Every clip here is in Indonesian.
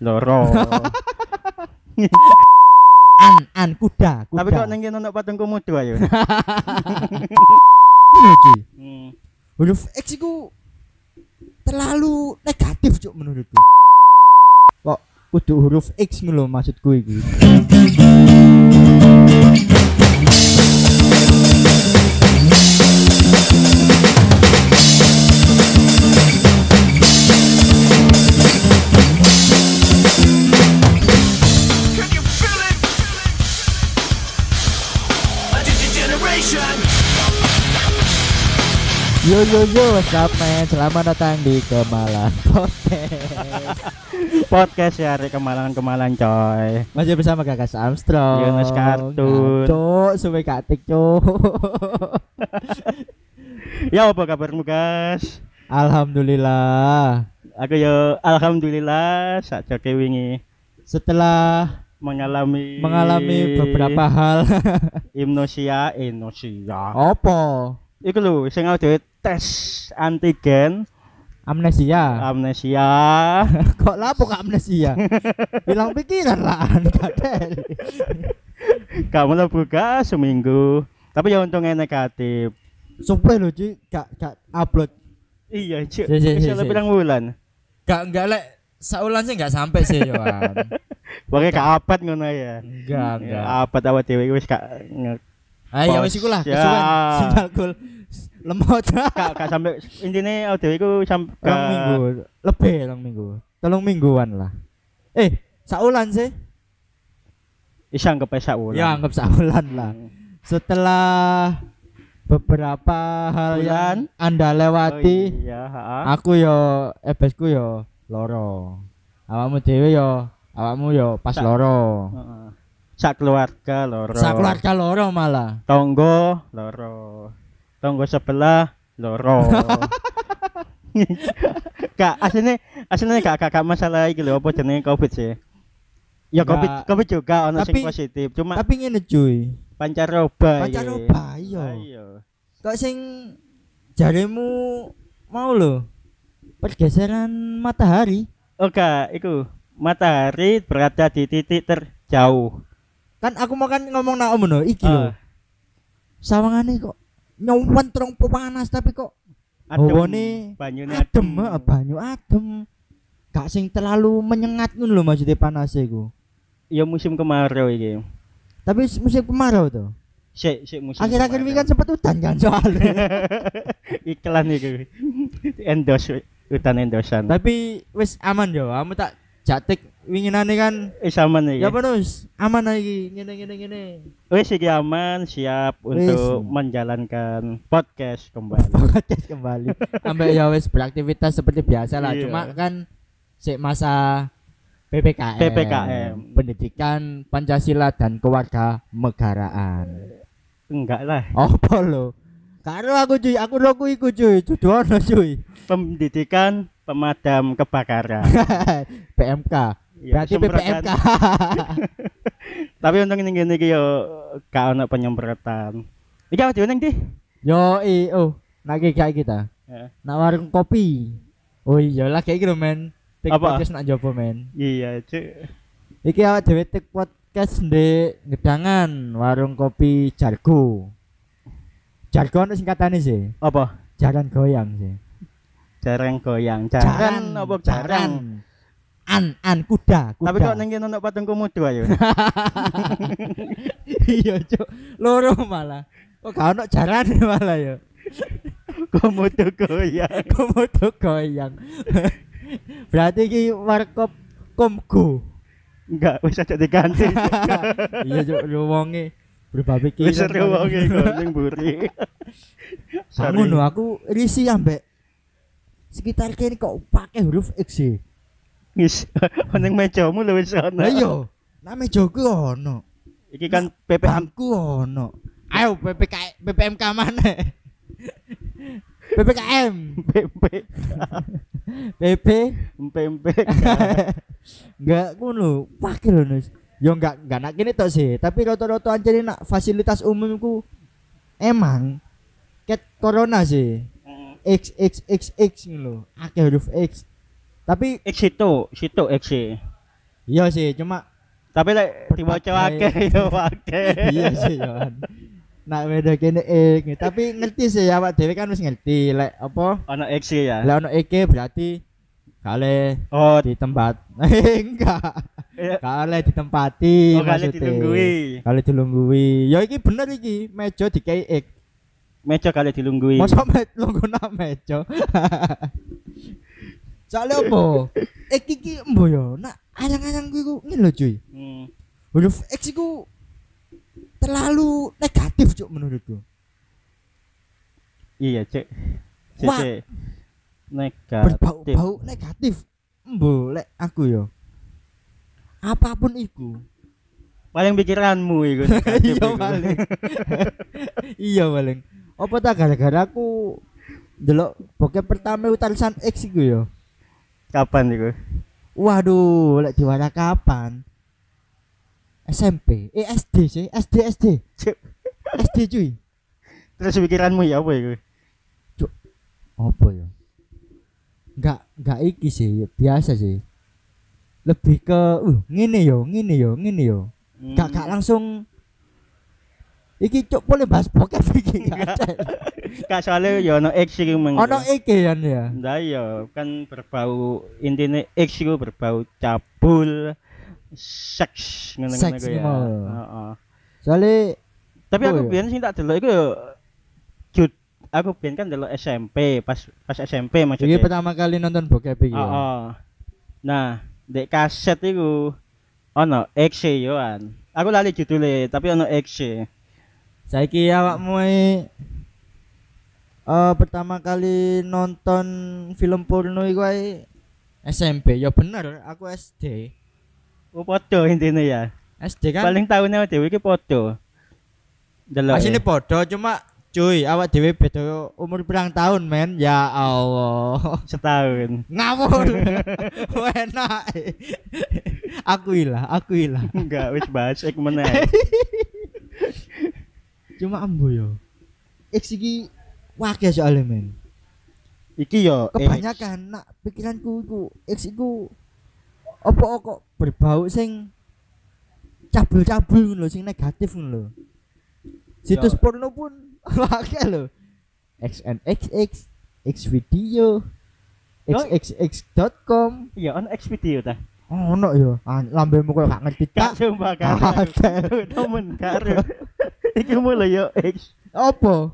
loro. An an kuda, kuda. Tapi kok ning kene ono patung komodo ayo. Ngono, cuy. Hmm. Huruf X itu terlalu negatif cuk menurutku. Kok kudu huruf X ngono maksudku iki. Yo yo yo, what's up man? Selamat datang di Kemalan Podcast. Podcast ya hari kemalan-kemalan coy. Masih bersama Kakak Armstrong. Yunus Kartun. Cuk, suwe katik cuk. Ya apa kabarmu guys? Alhamdulillah. Aku yo alhamdulillah sak joke wingi Setelah mengalami mengalami beberapa hal hipnosia hipnosia. Opo Iku lho sing audio tes antigen amnesia amnesia. kok lapo kok amnesia hilang pikiran lah Kamu lo buka seminggu. Tapi ya untungnya negatif. sumpah lho cuy gak gak upload Iya. Si, si, si, Bisa si. lebih pirang bulan. gak enggak lek saulan sih enggak sampai sih Yohan Pokoknya gak apat ngono ya. enggak enggak Ya, apat awak dhewe wis gak ayo wis iku lah Ya. kesuwen sinyal kul lemot gak gak sampai intine audio iku sampai Rong minggu lebih rong minggu tolong mingguan lah eh saulan sih Isa anggap wulan. ya anggap saulan lah setelah beberapa hal Bulan. yang anda lewati Oh, iya, heeh. aku yo ebesku yo loro awakmu dhewe yo awakmu yo pas Sak- loro Heeh. Sak keluarga loro. sak keluarga loro malah Tonggo loro. Tonggo sebelah loro. Kak, aslinya aslinya gak, gak masalah iki lho apa jenenge Covid sih. Ya Covid Nggak. Covid juga ono sing positif, cuma tapi ngene cuy pancaroba. pancaroba iya Ayo. kok sing jarimu mau lo pergeseran matahari Oke, iku matahari berada di titik terjauh. kan aku mau kan ngomong nak om no iki lho Ah, sawangane kok nyuwen terong panas tapi kok adem, Hawane banyune adem ah, banyu adem gak sing terlalu menyengat ngono lho maksudnya panas iku Ya musim kemarau iki. tapi musim kemarau tuh Sik, sik musim. akhir-akhir ini kan sempat hutan kan soalnya iklan iku. Endorse hutan endosan. tapi wis aman yo kamu tak jatik winginane kan? Eh sama nih. ya bonus aman lagi ngene ngene ngene. Wis iki aman, siap untuk Wis. menjalankan podcast kembali. podcast kembali. Ambek ya wis beraktivitas seperti biasa lah. Iya. cuma kan si masa PPKM PPKM. pendidikan Pancasila dan keluarga negaraan Enggak lah, apa lo? Karo aku cuy. Aku roku iku cuy. Cuy. Pendidikan pemadam kebakaran. PMK Ya, berarti. PPMK Tapi untung ini gini yo gak ono penyemprotan. Iki awak dhewe ning ndi? yo i oh nak kayak kita Ya. nak warung kopi oh iya lah kayak gitu men Tik Apa? podcast nak jopo men Iya, Cuk. Iki awak dhewe tek podcast di Gedangan, warung kopi Jargo. Jargo ono singkatane sih, Apa? jaran goyang sih. Jarang goyang. Jaran apa jarang? An an kuda, kuda. Tapi kok ning kene ono patung komodo ayo. iya, Cuk. Loro malah. Kok gak ono jaran malah ya. komodo goyang. Komodo goyang. Berarti iki warkop komgo. Enggak, wis aja diganti. iya, Cuk, lu wonge berubah pikiran. Wis seru wong iku ning mburi. Bangun lho, aku risih ambek sekitar kene kok pakai huruf X sih. Wis ning mejamu lho wis ono. Lah iya, name Jogo ono. Iki kan PPM Bangku ono. Ayo PPK PPMK mana? PPKM, PP PP PMP. enggak ngono. Pakai lho, Nus. Yo enggak enggak nak kene tok sih, tapi rata-rata anjene nak fasilitas umum ku emang ket corona sih. X X X X ngono. Akeh huruf X. Tapi X itu, situ X. Iya sih, cuma Tapi lek diwaca akeh yo akeh. iya sih Yohan. Nak beda kene ek, tapi ngerti sih awak dhewe kan wis ngerti lek apa? Ono X ya. Lek ono ek berarti kale Oh, di tempat. Enggak. iya. Kale ditempati Oh, maksudnya. dilunggui. Kali dilunggui. Ya iki bener iki, meja dikei ek. Meja kali dilunggui. Masa met lungguna meja. Soalnya apa? Ek iki embo yo, nak ayang-ayang ku iku ngene lho cuy. Hmm. Huruf X itu terlalu negatif cuk menurutku. Iya, Cek. Cek. Negatif. Berbau-bau negatif. Embo lek aku yo. Apa pun iku. Paling pikiranmu iku. negatif Iya paling. iya paling. Apa tak gara-gara aku delok bokep pertama utarisan X iku yo. Kapan iku? Waduh, lek diwara kapan? SMP, eh SD sih, SD SD. Cuk. SD cuy. Terus pikiranmu ya apa iku? Apa ya? Enggak enggak iki sih, biasa sih. Lebih ke uh ngene yo, ngene yo, ngene yo. Hmm. Gak gak langsung Iki cuk boleh bahas bokep iki Enggak. ada. Kak soalnya ya ono X iku meng. Ono iki kan ya. Nah iya kan berbau intinya X itu berbau cabul seks ngono Seks ya. Heeh. Soalnya Tapi Oh, aku iya. biyen sing tak delok iku yo jut aku biyen kan delok SMP pas pas SMP iki maksudnya. pertama kali nonton bokep iki. ya. Heeh. Nah, dek kaset iku ono X e yoan. Aku lali judulnya tapi ono X e. Saiki awakmu eh eh, pertama kali nonton film porno iku ae SMP. Ya bener, aku SD. Oh podo intinya ya. SD kan Paling tahunnya dhewe iki podo. Delok. Asine ya. podo cuma cuy, awak dhewe beda umur pirang tahun, men. Ya Allah. setahun. Ngawur. Enak. aku ilah, aku ilah. Enggak wis bahas ek meneh. Cuma ambo yo. Iki wakil soalnya men. Iki yo X. Kebanyakan nak pikiranku iku X iku apa kok berbau sing cabul-cabul ngono lho, sing negatif ngono lho. Situs Yo. porno pun wakil lho. XNXX, X video, Yo. xxx.com. Iya, ono X video ta. Oh, ono yo. Ah, lambemu kok gak ngerti tak. sumpah kan. Temen karo. Iki mulai yo X. Apa?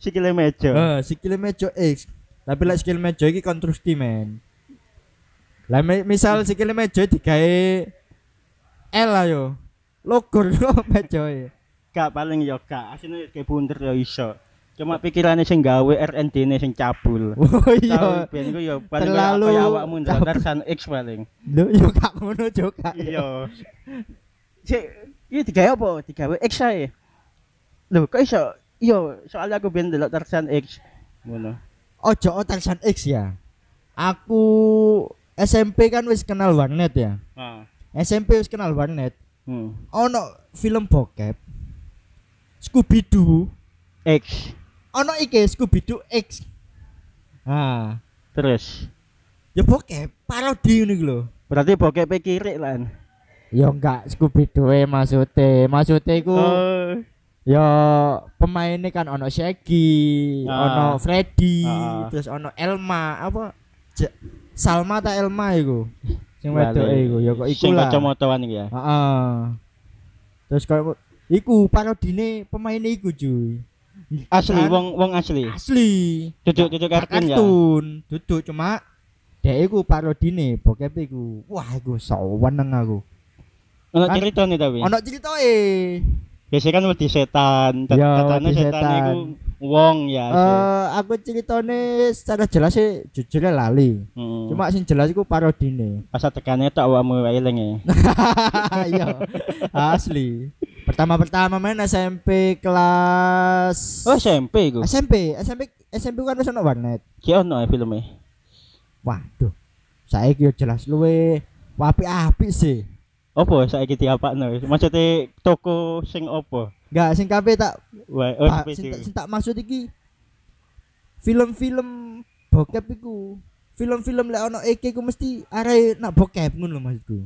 Sikile meja. Eh, sikile mejo X. Tapi lek sikile mejo iki konstruksi men. Lah mi- misal sikile mejo digawe L lah yo. Logo lo mejo e. Gak paling yo gak. Asine kayak bunder yo iso. Cuma pikirannya sing gawe RND ne sing cabul. Oh iya. biyen ku yo paling Terlalu kaya awakmu cabul. Tarsan X paling. Lho yo gak ngono juga. Iya. Cek, iki digawe apa? Digawe X ae. Lho, kok iso? Iya, soalnya aku biyen ndelok Tarsan X. Ngono. Ojo Otarsan X ya. Aku SMP kan wis kenal warnet ya. Ah. SMP wis kenal warnet. Hmm. Ono film bokep. Scooby Doo. X. Ono iki Scooby Doo X. Ah, Terus. ya bokep parodi ngono iki lho. Berarti bokep kiri lan. Ya enggak Scooby Doo maksudnya. Maksudnya iku Oh. Ya pemainnya kan ono Shaggy, Ah. ono Freddy, Ah. terus ono Elma, apa? J- Salma ta Elma iku. Sing wedoke iku ya kok iku Sing lah. kacamataan iki ya. Heeh. Terus kalau iku parodine pemainnya iku cuy. Asli Kan wong wong asli. asli. Duduk-duduk kartun ya. Kartun, duduk cuma Dek iku parodine bokep iku. Wah, iku saweneng aku. Ono Kan- cerita nih tapi. Ono ceritae. Biasanya kan wedi setan, Ya, tatane wedi setan iku wong ya. Eh, aku ceritane secara jelas sih jujur lali. Hmm. Cuma sing jelas iku parodine. pas tekane tok awakmu eling ya. Iya. Asli. Pertama-pertama main SMP kelas Oh SMP iku. SMP, SMP SMP kan wis ono warnet. Ki ono ya filmnya. Waduh. Yo jelas luwe apik-apik sih. Opo saiki diapakno? Maksudnya toko sing opo? Enggak sing kabeh tak Wae oh video. sing, tak- sing tak maksud iki film-film bokep iku. Film-film lek ono iki ku mesti arek nak bokep ngono lho maksudku.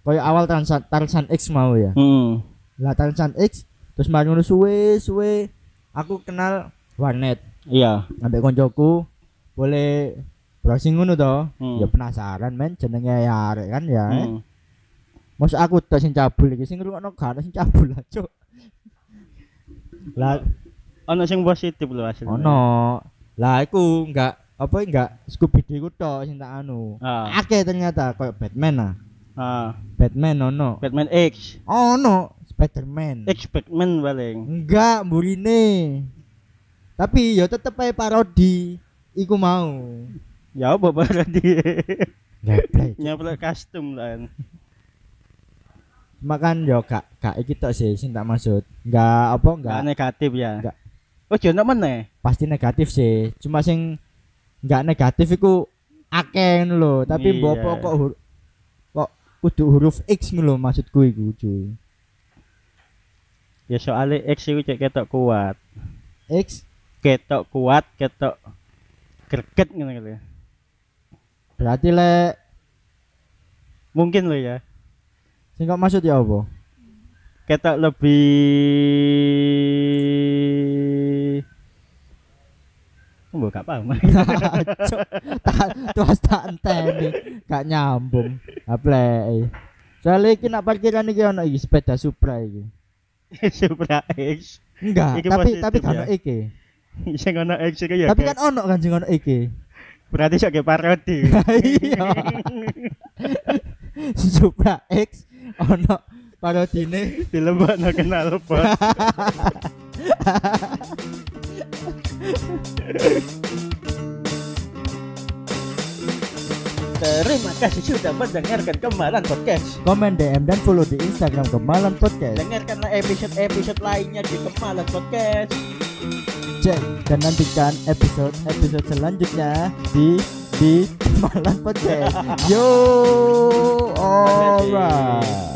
Kayak awal Tarsan Tarsan X mau ya. Hmm. Lah Tarsan X terus mari ngono suwe suwe aku kenal warnet Iya. ambek koncoku boleh browsing ngono to. Hmm. Ya penasaran men jenenge ya arek kan ya. eh. Hmm. Masa aku tok sing cabul iki sing ngrungokno gak sing cabul lah, Cuk. Lah Ono sing positif lho asline. ono. Lah aku enggak apa enggak Scooby Doo ku tok sing tak anu. Ah. Akeh ternyata kayak Batman ah. Ah. Batman ono. Batman X. Ono Spiderman. X Batman paling. Enggak, burine. Tapi ya tetep ae parodi. Iku mau. Ya apa berarti? Geblek. Nyaplok custom lah. Makan yo gak gak iki tok sih sing tak maksud. Enggak apa enggak negatif ya. Enggak. Oh, jono meneh. pasti negatif sih. Cuma sing enggak negatif iku akeh ngono lho, tapi Iya. mbok apa kok hur- kok kudu huruf X ngono maksudku iku, cuy. Ya soalnya X itu cek ketok kuat. X Ketok kuat, ketok greget ngono gitu. berarti le Mungkin lo ya. Sing kok maksud ya apa? Ketok lebih Mbok gak paham. Tak tuas tak enteni, gak nyambung. Aple. Soalnya iki nak parkiran iki ono iki sepeda Supra iki. Supra X. Enggak, Iki tapi tapi kan ono iki. Sing ono X iku ya. Tapi kan ono kan sing ono iki. berarti sok kayak parodi. Iya. Supra X ono parodine Dilebokno kenal pot. Terima kasih sudah mendengarkan Kemalan Podcast. komen DM dan follow di Instagram Kemalan Podcast. Dengarkanlah episode-episode lainnya di Kemalan Podcast. Cek dan nantikan episode-episode selanjutnya di di Malang Podcast. Yo, alright.